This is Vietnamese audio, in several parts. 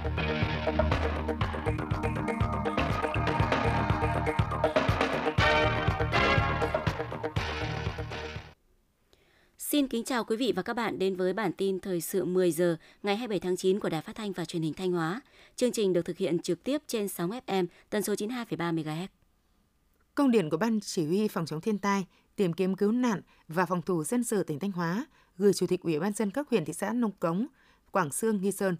Xin kính chào quý vị và các bạn đến với bản tin thời sự 10 giờ ngày 27 tháng 9 của Đài Phát thanh và Truyền hình Thanh Hóa. Chương trình được thực hiện trực tiếp trên sóng FM tần số 92,3 MHz. Công điện của Ban Chỉ huy Phòng chống thiên tai, tìm kiếm cứu nạn và phòng thủ dân sự tỉnh Thanh Hóa gửi Chủ tịch Ủy ban dân các huyện thị xã Nông Cống, Quảng Sương, Nghi Sơn.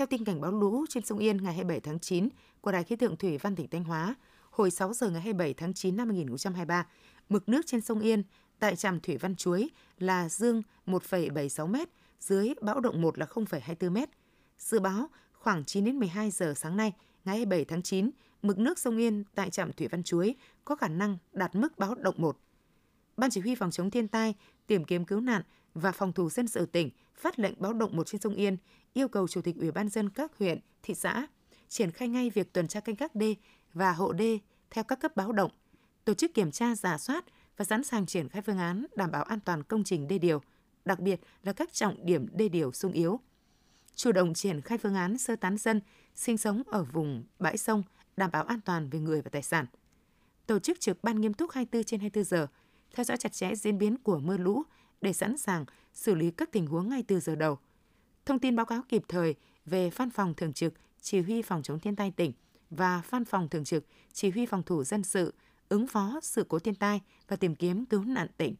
Theo tin cảnh báo lũ trên sông Yên ngày 27 tháng 9 của Đài khí tượng thủy văn tỉnh Thanh Hóa, hồi 6 giờ ngày 27 tháng 9 năm 2023, mực nước trên sông Yên tại trạm thủy văn Chuối là dương 1,76 m, dưới bão động 1 là 0,24 m. Dự báo khoảng 9 đến 12 giờ sáng nay, ngày 27 tháng 9, mực nước sông Yên tại trạm thủy văn Chuối có khả năng đạt mức báo động 1. Ban chỉ huy phòng chống thiên tai, tìm kiếm cứu nạn và phòng thủ dân sự tỉnh phát lệnh báo động một trên sông Yên, yêu cầu chủ tịch Ủy ban dân các huyện, thị xã triển khai ngay việc tuần tra canh gác đê và hộ đê theo các cấp báo động, tổ chức kiểm tra giả soát và sẵn sàng triển khai phương án đảm bảo an toàn công trình đê điều, đặc biệt là các trọng điểm đê điều sung yếu. Chủ động triển khai phương án sơ tán dân sinh sống ở vùng bãi sông, đảm bảo an toàn về người và tài sản. Tổ chức trực ban nghiêm túc 24 trên 24 giờ, theo dõi chặt chẽ diễn biến của mưa lũ để sẵn sàng xử lý các tình huống ngay từ giờ đầu. Thông tin báo cáo kịp thời về văn phòng thường trực chỉ huy phòng chống thiên tai tỉnh và văn phòng thường trực chỉ huy phòng thủ dân sự ứng phó sự cố thiên tai và tìm kiếm cứu nạn tỉnh.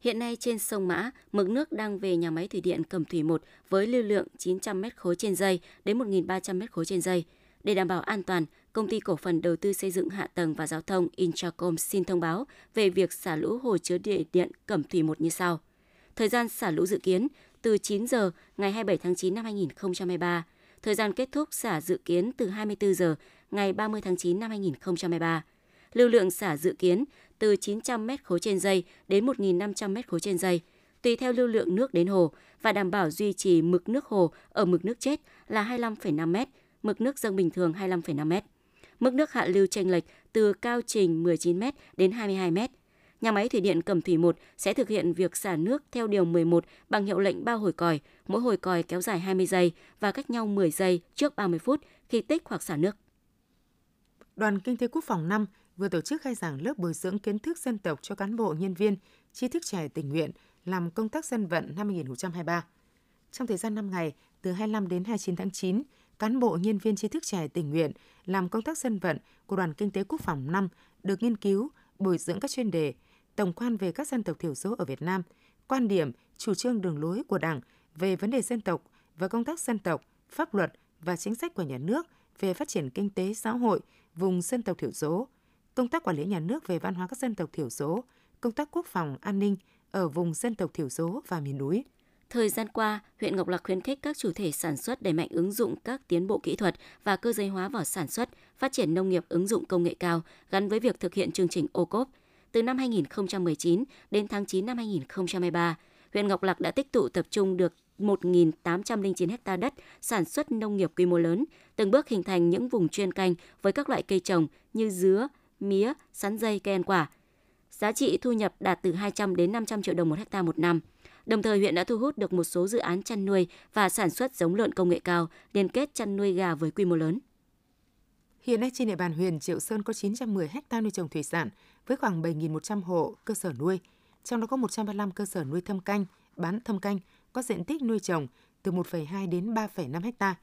Hiện nay trên sông Mã, mực nước đang về nhà máy thủy điện Cẩm Thủy 1 với lưu lượng 900 m khối trên giây đến 1.300 m khối trên giây. Để đảm bảo an toàn, Công ty cổ phần đầu tư xây dựng hạ tầng và giao thông Intracom xin thông báo về việc xả lũ hồ chứa địa điện Cẩm Thủy 1 như sau. Thời gian xả lũ dự kiến từ 9 giờ ngày 27 tháng 9 năm 2023. Thời gian kết thúc xả dự kiến từ 24 giờ ngày 30 tháng 9 năm 2023 lưu lượng xả dự kiến từ 900 m khối trên giây đến 1.500 m khối trên giây, tùy theo lưu lượng nước đến hồ và đảm bảo duy trì mực nước hồ ở mực nước chết là 25,5 m, mực nước dâng bình thường 25,5 m. Mức nước hạ lưu chênh lệch từ cao trình 19 m đến 22 m. Nhà máy thủy điện Cẩm Thủy 1 sẽ thực hiện việc xả nước theo điều 11 bằng hiệu lệnh bao hồi còi, mỗi hồi còi kéo dài 20 giây và cách nhau 10 giây trước 30 phút khi tích hoặc xả nước. Đoàn Kinh tế Quốc phòng 5 vừa tổ chức khai giảng lớp bồi dưỡng kiến thức dân tộc cho cán bộ nhân viên, trí thức trẻ tình nguyện làm công tác dân vận năm 2023. Trong thời gian 5 ngày, từ 25 đến 29 tháng 9, cán bộ nhân viên trí thức trẻ tình nguyện làm công tác dân vận của Đoàn Kinh tế Quốc phòng 5 được nghiên cứu, bồi dưỡng các chuyên đề, tổng quan về các dân tộc thiểu số ở Việt Nam, quan điểm, chủ trương đường lối của Đảng về vấn đề dân tộc và công tác dân tộc, pháp luật và chính sách của nhà nước về phát triển kinh tế xã hội vùng dân tộc thiểu số, công tác quản lý nhà nước về văn hóa các dân tộc thiểu số, công tác quốc phòng, an ninh ở vùng dân tộc thiểu số và miền núi. Thời gian qua, huyện Ngọc Lặc khuyến khích các chủ thể sản xuất đẩy mạnh ứng dụng các tiến bộ kỹ thuật và cơ giới hóa vào sản xuất, phát triển nông nghiệp ứng dụng công nghệ cao gắn với việc thực hiện chương trình ô cốp. Từ năm 2019 đến tháng 9 năm 2023, huyện Ngọc Lặc đã tích tụ tập trung được 1.809 ha đất sản xuất nông nghiệp quy mô lớn, từng bước hình thành những vùng chuyên canh với các loại cây trồng như dứa, mía, sắn dây, cây ăn quả. Giá trị thu nhập đạt từ 200 đến 500 triệu đồng một hecta một năm. Đồng thời huyện đã thu hút được một số dự án chăn nuôi và sản xuất giống lợn công nghệ cao, liên kết chăn nuôi gà với quy mô lớn. Hiện nay trên địa bàn huyện Triệu Sơn có 910 hecta nuôi trồng thủy sản với khoảng 7.100 hộ cơ sở nuôi. Trong đó có 135 cơ sở nuôi thâm canh, bán thâm canh có diện tích nuôi trồng từ 1,2 đến 3,5 hecta.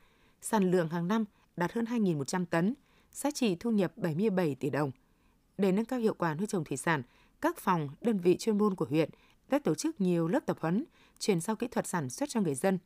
Sản lượng hàng năm đạt hơn 2.100 tấn, giá trị thu nhập 77 tỷ đồng. Để nâng cao hiệu quả nuôi trồng thủy sản, các phòng, đơn vị chuyên môn của huyện đã tổ chức nhiều lớp tập huấn, chuyển giao kỹ thuật sản xuất cho người dân.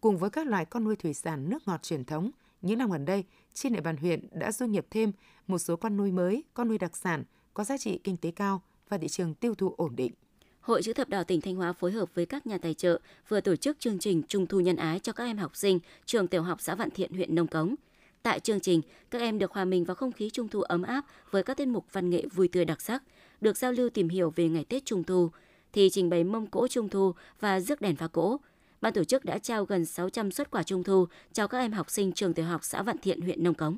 Cùng với các loại con nuôi thủy sản nước ngọt truyền thống, những năm gần đây, trên địa bàn huyện đã du nhập thêm một số con nuôi mới, con nuôi đặc sản có giá trị kinh tế cao và thị trường tiêu thụ ổn định. Hội chữ thập đỏ tỉnh Thanh Hóa phối hợp với các nhà tài trợ vừa tổ chức chương trình Trung thu nhân ái cho các em học sinh trường tiểu học xã Vạn Thiện, huyện Nông Cống. Tại chương trình, các em được hòa mình vào không khí trung thu ấm áp với các tiết mục văn nghệ vui tươi đặc sắc, được giao lưu tìm hiểu về ngày Tết Trung thu, thì trình bày mâm cỗ Trung thu và rước đèn phá cỗ. Ban tổ chức đã trao gần 600 xuất quà Trung thu cho các em học sinh trường tiểu học xã Vạn Thiện, huyện Nông Cống.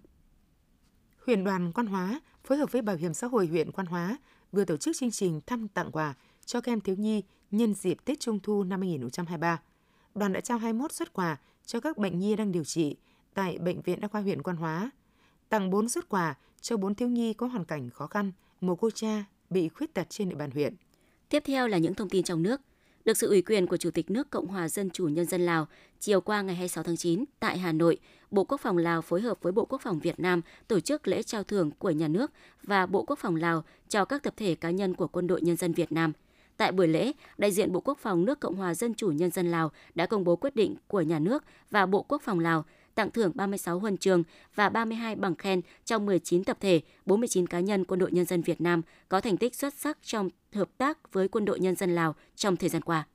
Huyện đoàn Quan Hóa phối hợp với Bảo hiểm xã hội huyện Quan Hóa vừa tổ chức chương trình thăm tặng quà cho các em thiếu nhi nhân dịp Tết Trung thu năm 2023. Đoàn đã trao 21 xuất quà cho các bệnh nhi đang điều trị tại Bệnh viện Đa khoa huyện Quan Hóa, tặng 4 xuất quà cho 4 thiếu nhi có hoàn cảnh khó khăn, một cô cha bị khuyết tật trên địa bàn huyện. Tiếp theo là những thông tin trong nước. Được sự ủy quyền của Chủ tịch nước Cộng hòa Dân chủ Nhân dân Lào, chiều qua ngày 26 tháng 9 tại Hà Nội, Bộ Quốc phòng Lào phối hợp với Bộ Quốc phòng Việt Nam tổ chức lễ trao thưởng của nhà nước và Bộ Quốc phòng Lào cho các tập thể cá nhân của Quân đội Nhân dân Việt Nam. Tại buổi lễ, đại diện Bộ Quốc phòng nước Cộng hòa Dân chủ Nhân dân Lào đã công bố quyết định của nhà nước và Bộ Quốc phòng Lào tặng thưởng 36 huân trường và 32 bằng khen cho 19 tập thể, 49 cá nhân Quân đội Nhân dân Việt Nam có thành tích xuất sắc trong hợp tác với Quân đội Nhân dân Lào trong thời gian qua.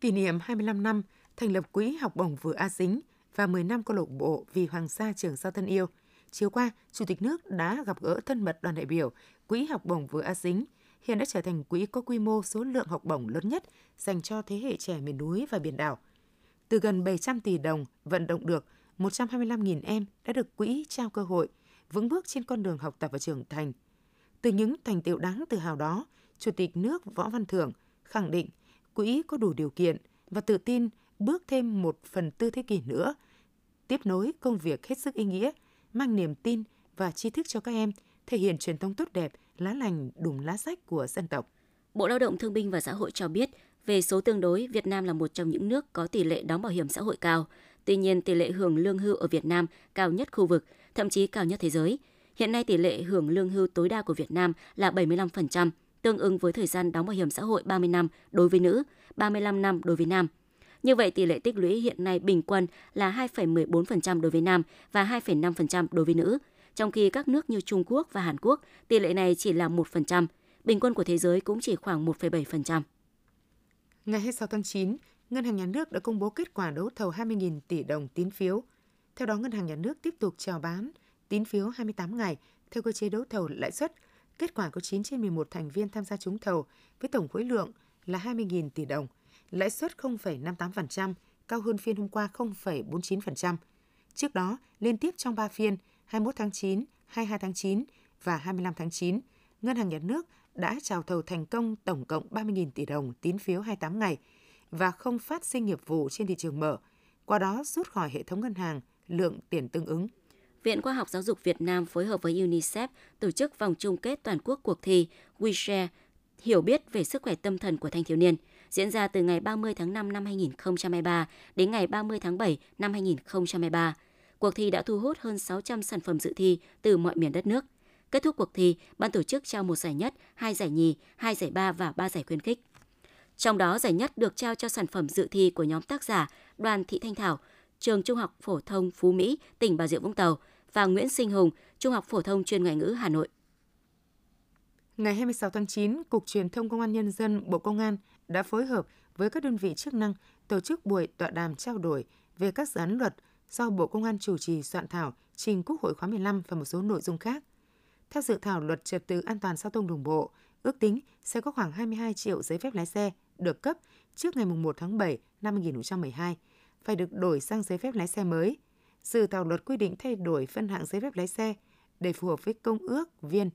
Kỷ niệm 25 năm thành lập Quỹ học bổng vừa A Dính và 10 năm câu lạc bộ vì Hoàng Sa Trường Sa Thân Yêu. Chiều qua, Chủ tịch nước đã gặp gỡ thân mật đoàn đại biểu Quỹ học bổng vừa A Dính, hiện đã trở thành quỹ có quy mô số lượng học bổng lớn nhất dành cho thế hệ trẻ miền núi và biển đảo – từ gần 700 tỷ đồng vận động được, 125.000 em đã được quỹ trao cơ hội, vững bước trên con đường học tập và trưởng thành. Từ những thành tiệu đáng tự hào đó, Chủ tịch nước Võ Văn Thưởng khẳng định quỹ có đủ điều kiện và tự tin bước thêm một phần tư thế kỷ nữa, tiếp nối công việc hết sức ý nghĩa, mang niềm tin và tri thức cho các em, thể hiện truyền thống tốt đẹp, lá lành đùm lá sách của dân tộc. Bộ Lao động Thương binh và Xã hội cho biết, về số tương đối, Việt Nam là một trong những nước có tỷ lệ đóng bảo hiểm xã hội cao. Tuy nhiên, tỷ lệ hưởng lương hưu ở Việt Nam cao nhất khu vực, thậm chí cao nhất thế giới. Hiện nay tỷ lệ hưởng lương hưu tối đa của Việt Nam là 75%, tương ứng với thời gian đóng bảo hiểm xã hội 30 năm đối với nữ, 35 năm đối với nam. Như vậy, tỷ lệ tích lũy hiện nay bình quân là 2,14% đối với nam và 2,5% đối với nữ, trong khi các nước như Trung Quốc và Hàn Quốc, tỷ lệ này chỉ là 1%, bình quân của thế giới cũng chỉ khoảng 1,7%. Ngày 26 tháng 9, Ngân hàng Nhà nước đã công bố kết quả đấu thầu 20.000 tỷ đồng tín phiếu. Theo đó, Ngân hàng Nhà nước tiếp tục chào bán tín phiếu 28 ngày theo cơ chế đấu thầu lãi suất. Kết quả có 9 trên 11 thành viên tham gia trúng thầu với tổng khối lượng là 20.000 tỷ đồng, lãi suất 0,58%, cao hơn phiên hôm qua 0,49%. Trước đó, liên tiếp trong 3 phiên 21 tháng 9, 22 tháng 9 và 25 tháng 9, Ngân hàng Nhà nước đã chào thầu thành công tổng cộng 30.000 tỷ đồng tín phiếu 28 ngày và không phát sinh nghiệp vụ trên thị trường mở, qua đó rút khỏi hệ thống ngân hàng lượng tiền tương ứng. Viện Khoa học Giáo dục Việt Nam phối hợp với UNICEF tổ chức vòng chung kết toàn quốc cuộc thi WeShare hiểu biết về sức khỏe tâm thần của thanh thiếu niên, diễn ra từ ngày 30 tháng 5 năm 2023 đến ngày 30 tháng 7 năm 2023. Cuộc thi đã thu hút hơn 600 sản phẩm dự thi từ mọi miền đất nước – Kết thúc cuộc thi, ban tổ chức trao một giải nhất, hai giải nhì, hai giải ba và ba giải khuyến khích. Trong đó, giải nhất được trao cho sản phẩm dự thi của nhóm tác giả Đoàn Thị Thanh Thảo, trường Trung học phổ thông Phú Mỹ, tỉnh Bà Rịa Vũng Tàu và Nguyễn Sinh Hùng, Trung học phổ thông chuyên ngoại ngữ Hà Nội. Ngày 26 tháng 9, Cục Truyền thông Công an Nhân dân Bộ Công an đã phối hợp với các đơn vị chức năng tổ chức buổi tọa đàm trao đổi về các dự án luật do Bộ Công an chủ trì soạn thảo trình Quốc hội khóa 15 và một số nội dung khác. Theo dự thảo luật trật tự an toàn giao thông đường bộ, ước tính sẽ có khoảng 22 triệu giấy phép lái xe được cấp trước ngày 1 tháng 7 năm 2012, phải được đổi sang giấy phép lái xe mới. Dự thảo luật quy định thay đổi phân hạng giấy phép lái xe để phù hợp với công ước viên.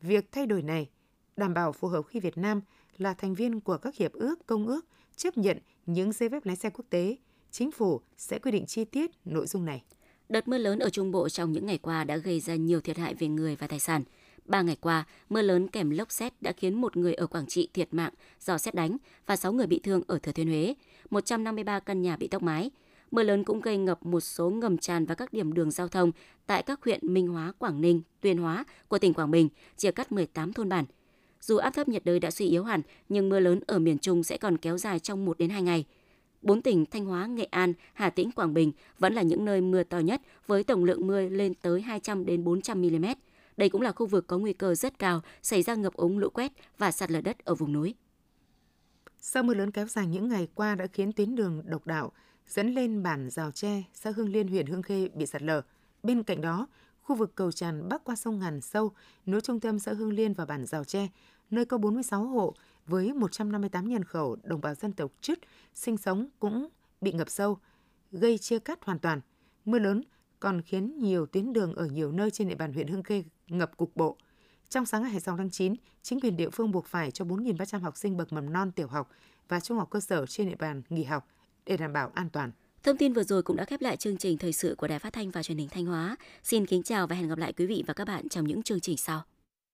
Việc thay đổi này đảm bảo phù hợp khi Việt Nam là thành viên của các hiệp ước, công ước chấp nhận những giấy phép lái xe quốc tế. Chính phủ sẽ quy định chi tiết nội dung này. Đợt mưa lớn ở Trung Bộ trong những ngày qua đã gây ra nhiều thiệt hại về người và tài sản. Ba ngày qua, mưa lớn kèm lốc xét đã khiến một người ở Quảng Trị thiệt mạng do xét đánh và 6 người bị thương ở Thừa Thiên Huế. 153 căn nhà bị tốc mái. Mưa lớn cũng gây ngập một số ngầm tràn và các điểm đường giao thông tại các huyện Minh Hóa, Quảng Ninh, Tuyên Hóa của tỉnh Quảng Bình, chia cắt 18 thôn bản. Dù áp thấp nhiệt đới đã suy yếu hẳn, nhưng mưa lớn ở miền Trung sẽ còn kéo dài trong 1 đến 2 ngày – Bốn tỉnh Thanh Hóa, Nghệ An, Hà Tĩnh, Quảng Bình vẫn là những nơi mưa to nhất với tổng lượng mưa lên tới 200 đến 400 mm. Đây cũng là khu vực có nguy cơ rất cao xảy ra ngập úng lũ quét và sạt lở đất ở vùng núi. Sau mưa lớn kéo dài những ngày qua đã khiến tuyến đường độc đạo dẫn lên bản Rào Tre, xã Hương Liên, huyện Hương Khê bị sạt lở. Bên cạnh đó, khu vực cầu tràn bắc qua sông Ngàn Sâu, nối trung tâm xã Hương Liên và bản Rào Tre, nơi có 46 hộ với 158 nhân khẩu đồng bào dân tộc Chứt sinh sống cũng bị ngập sâu, gây chia cắt hoàn toàn. Mưa lớn còn khiến nhiều tuyến đường ở nhiều nơi trên địa bàn huyện Hương Khê ngập cục bộ. Trong sáng ngày 26 tháng 9, chính quyền địa phương buộc phải cho 4.300 học sinh bậc mầm non tiểu học và trung học cơ sở trên địa bàn nghỉ học để đảm bảo an toàn. Thông tin vừa rồi cũng đã khép lại chương trình thời sự của Đài Phát thanh và Truyền hình Thanh Hóa. Xin kính chào và hẹn gặp lại quý vị và các bạn trong những chương trình sau.